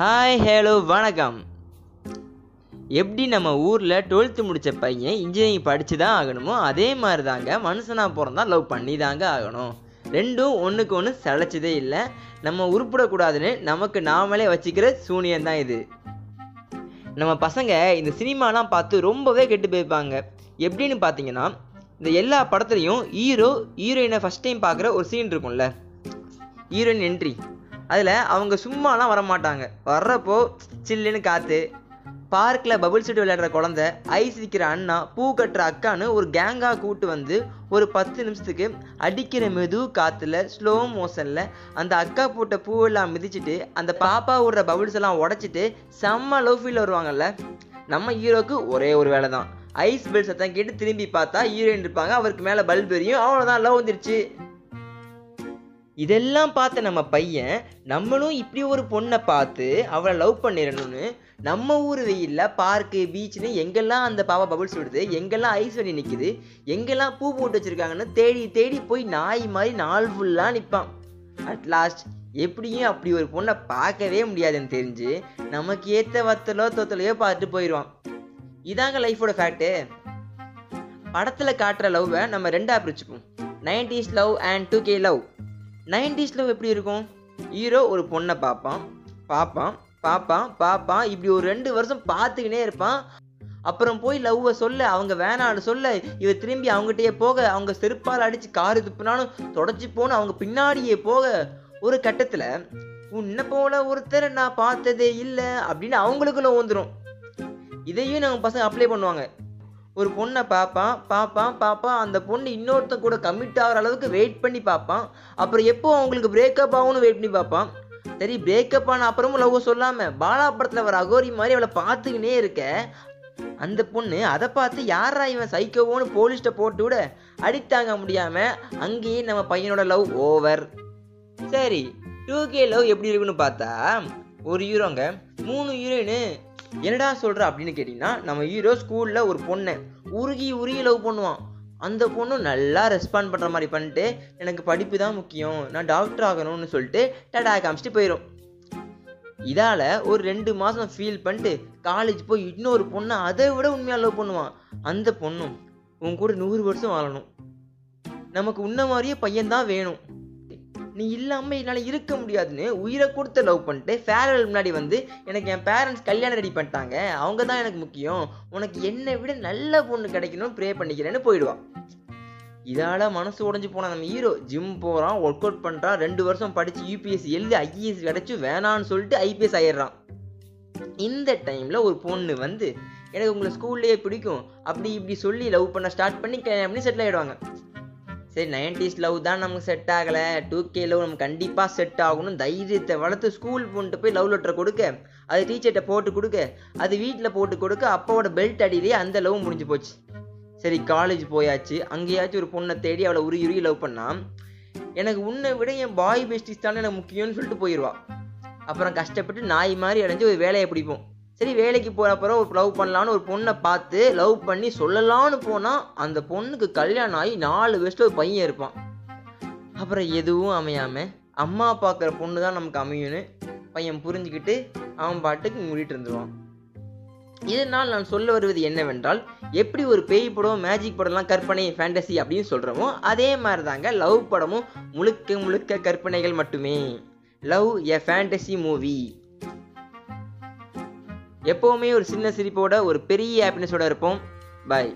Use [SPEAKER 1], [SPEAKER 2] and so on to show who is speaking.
[SPEAKER 1] Hi hello வணக்கம். எப்படி நம்ம ஊரில் டுவெல்த்து முடித்த பையன் இன்ஜினியரிங் படித்து தான் ஆகணுமோ அதே மாதிரி தாங்க மனுஷனாக பிறந்தா லவ் பண்ணி தாங்க ஆகணும். ரெண்டும் ஒன்றுக்கு ஒன்று சளைச்சதே இல்லை. நம்ம உருப்பிடக்கூடாதுன்னு நமக்கு நாமளே வச்சுக்கிற சூனியம் தான் இது. நம்ம பசங்க இந்த சினிமாலாம் பார்த்து ரொம்பவே கெட்டு போயிருப்பாங்க. எப்படின்னு பார்த்தீங்கன்னா இந்த எல்லா படத்துலையும் ஹீரோ ஹீரோயினை ஃபஸ்ட் டைம் பார்க்குற ஒரு சீன் இருக்கும்ல. ஹீரோயின் என்ட்ரி அதில் அவங்க சும்மாலாம் வர மாட்டாங்க வர்றப்போ சில்லுன்னு காற்று பார்க்கில் பபுள் சீட் விளையாடுற குழந்த ஐஸ் விற்கிற அண்ணா பூ கட்டுற அக்கான்னு ஒரு கேங்காக கூட்டு வந்து ஒரு பத்து நிமிஷத்துக்கு அடிக்கிற மெது காற்றுல ஸ்லோ மோஷனில் அந்த அக்கா போட்ட பூவெல்லாம் மிதிச்சிட்டு அந்த பாப்பா விடுற பபுள்ஸ் எல்லாம் உடச்சிட்டு செம்ம லவ் ஃபீல் வருவாங்கல்ல? நம்ம ஹீரோக்கு ஒரே ஒரு வேலை தான். ஐஸ் பெல் சத்தம் கேட்டு திரும்பி பார்த்தா ஹீரோயின் இருப்பாங்க. அவருக்கு மேலே பல்ப் எரியும். அவ்வளோதான் லவ் வந்துருச்சு. இதெல்லாம் பார்த்த நம்ம பையன் நம்மளும் இப்படி ஒரு பொண்ணை பார்த்து அவளை லவ் பண்ணிடணும்னு நம்ம ஊர் வெயிலில் பார்க்கு பீச்னு எங்கெல்லாம் அந்த பாவா பபுள்ஸ் விடுது எங்கெல்லாம் ஐஸ் வண்டி நிற்குது எங்கெல்லாம் பூ போட்டு வச்சுருக்காங்கன்னு தேடி தேடி போய் நாய் மாதிரி நாள் ஃபுல்லாக நிற்பான் அட் லாஸ்ட் எப்படியும் அப்படி ஒரு பொண்ணை பார்க்கவே முடியாதுன்னு தெரிஞ்சு நமக்கு ஏற்ற வத்தலோ தொத்தலையோ பார்த்துட்டு போயிடுவான் இதாங்க லைஃபோட ஃபேக்ட்டு படத்தில் காட்டுற லவ்வை நம்ம ரெண்டாக பிரிச்சுப்போம். Nineties love and two K love நைன்டிஸில் எப்படி இருக்கும்? ஹீரோ ஒரு பொண்ணை பார்ப்பான். பார்ப்பான் பார்ப்பான் பார்ப்பான். இப்படி ஒரு ரெண்டு வருஷம் பார்த்துக்கினே இருப்பான். அப்புறம் போய் லவ்வை சொல்ல அவங்க வேணான்னு சொல்ல. இவ திரும்பி அவங்ககிட்டயே போக அவங்க செருப்பால் அடித்து காரு துப்புனாலும் தொடச்சி போன அவங்க பின்னாடியே போக. ஒரு கட்டத்தில் உன்னை போல ஒருத்தரை நான் பார்த்ததே இல்லை அப்படின்னு அவங்களுக்குள்ள வந்துடும் இதையும் நம்ம பசங்க அப்ளை பண்ணுவாங்க. ஒரு பொண்ணை பார்ப்பான் பார்ப்பான் பார்ப்பான். அந்த பொண்ணு இன்னொருத்தன் கூட கமிட் ஆகிற அளவுக்கு வெயிட் பண்ணி பார்ப்பான். அப்புறம் எப்போ அவங்களுக்கு பிரேக்கப் ஆகும்னு வெயிட் பண்ணி பார்ப்பான். சரி பிரேக்கப் ஆன அப்புறமும் லவ் சொல்லாமல் பாலா படத்தில் வர அகோரி மாதிரி அவளை பார்த்துக்கினே இருக்க. அந்த பொண்ணு அதை பார்த்து யாரா இவன் சைக்கோவோன்னு போலீஸ்ட்ட போட்டு விட. அடித்தாங்க முடியாமல் அங்கேயே நம்ம பையனோட லவ் ஓவர் சரி டூ கே லவ் எப்படி இருக்குன்னு பார்த்தா ஒரு ஹீரோங்க மூணு ஹீரோயின் என்னடா சொல்கிற அப்படின்னு கேட்டிங்கன்னா நம்ம ஹீரோ ஸ்கூலில் ஒரு பொண்ணை உருகி உருகி லவ் பண்ணுவான். அந்த பொண்ணு நல்லா ரெஸ்பாண்ட் பண்ணுற மாதிரி பண்ணிட்டு எனக்கு படிப்பு தான் முக்கியம் நான் டாக்டர் ஆகணும்னு சொல்லிட்டு டடா காமிச்சிட்டு போயிடும் இதால் ஒரு ரெண்டு மாதம் ஃபீல் பண்ணிட்டு காலேஜ் போய் இன்னொரு பொண்ணை அதை விட உண்மையாக லவ் பண்ணுவான். அந்த பொண்ணும் உன் கூட நூறு வருஷம் வாழணும். நமக்கு உன்ன மாதிரியே பையன்தான் வேணும். நீ இல்லாமல் என்னால் இருக்க முடியாதுன்னு உயிரை கொடுத்து லவ் பண்ணிட்டு ஃபேர்வெல் முன்னாடி வந்து எனக்கு என் பேரண்ட்ஸ் கல்யாணம் ரெடி பண்ணிட்டாங்க. அவங்க தான் எனக்கு முக்கியம். உனக்கு என்னை விட நல்ல பொண்ணு கிடைக்கணும்னு ப்ரே பண்ணிக்கிறேன்னு போயிடுவான். இதால் மனசு உடஞ்சி போனால் நம்ம ஹீரோ ஜிம் போகிறான் ஒர்க் அவுட் பண்ணுறான் ரெண்டு வருஷம் படித்து யூபிஎஸ்சி எழுதி ஐஏஎஸ் கிடச்சி வேணான்னு சொல்லிட்டு ஐபிஎஸ் ஆயிடுறான். இந்த டைமில் ஒரு பொண்ணு வந்து எனக்கு உங்களை ஸ்கூல்லேயே பிடிக்கும். அப்படி இப்படி சொல்லி லவ் பண்ண ஸ்டார்ட் பண்ணி கல்யாணம் பண்ணி செட்டில் ஆகிடுவாங்க சரி நைன்டிஸ் லவ் தான் நமக்கு செட் ஆகலை. டூ கே லவ் நமக்கு கண்டிப்பாக செட் ஆகணும். தைரியத்தை வளர்த்து ஸ்கூல் போன்ட்டு போய் லவ் லெட்டர் கொடுக்க. அது டீச்சர்கிட்ட போட்டு கொடுக்க. அது வீட்டில் போட்டு கொடுக்க. அப்பாவோட பெல்ட் அடியிலேயே அந்த லவ் முடிஞ்சு போச்சு. சரி காலேஜ் போயாச்சு. அங்கேயாச்சும் ஒரு பொண்ணை தேடி அவளை உருகி உருகி லவ் பண்ணா. எனக்கு உன்னை விட என் பாய் பெஸ்டிஸ் தானே எனக்கு முக்கியம்னு சொல்லிட்டு போயிடுவா அப்புறம் கஷ்டப்பட்டு நாய் மாதிரி அடைஞ்சு ஒரு வேலையை பிடிப்போம். சரி வேலைக்கு போகிறப்பறம் ஒரு லவ் பண்ணலான்னு ஒரு பொண்ணை பார்த்து லவ் பண்ணி சொல்லலான்னு போனால் அந்த பொண்ணுக்கு கல்யாணம் ஆகி நாலு வருஷத்துல ஒரு பையன் இருப்பான். அப்புறம் எதுவும் அமையாமல் அம்மா பார்க்குற பொண்ணு தான் நமக்கு அமையும்னு பையன் புரிஞ்சுக்கிட்டு அவன் பாட்டுக்கு மூடிட்டு இருந்துருவான். இதனால் நான் சொல்ல வருவது என்னவென்றால் எப்படி ஒரு பேய் படம் மேஜிக் படம்லாம் கற்பனை ஃபேண்டசி அப்படின்னு சொல்கிறோமோ அதே மாதிரி தாங்க லவ் படமும் முழுக்க முழுக்க கற்பனைகள் மட்டுமே. லவ் எ ஃபேண்டசி மூவி எப்போவுமே ஒரு சின்ன சிரிப்போட ஒரு பெரிய ஹாப்பினஸோட இருப்போம். பாய்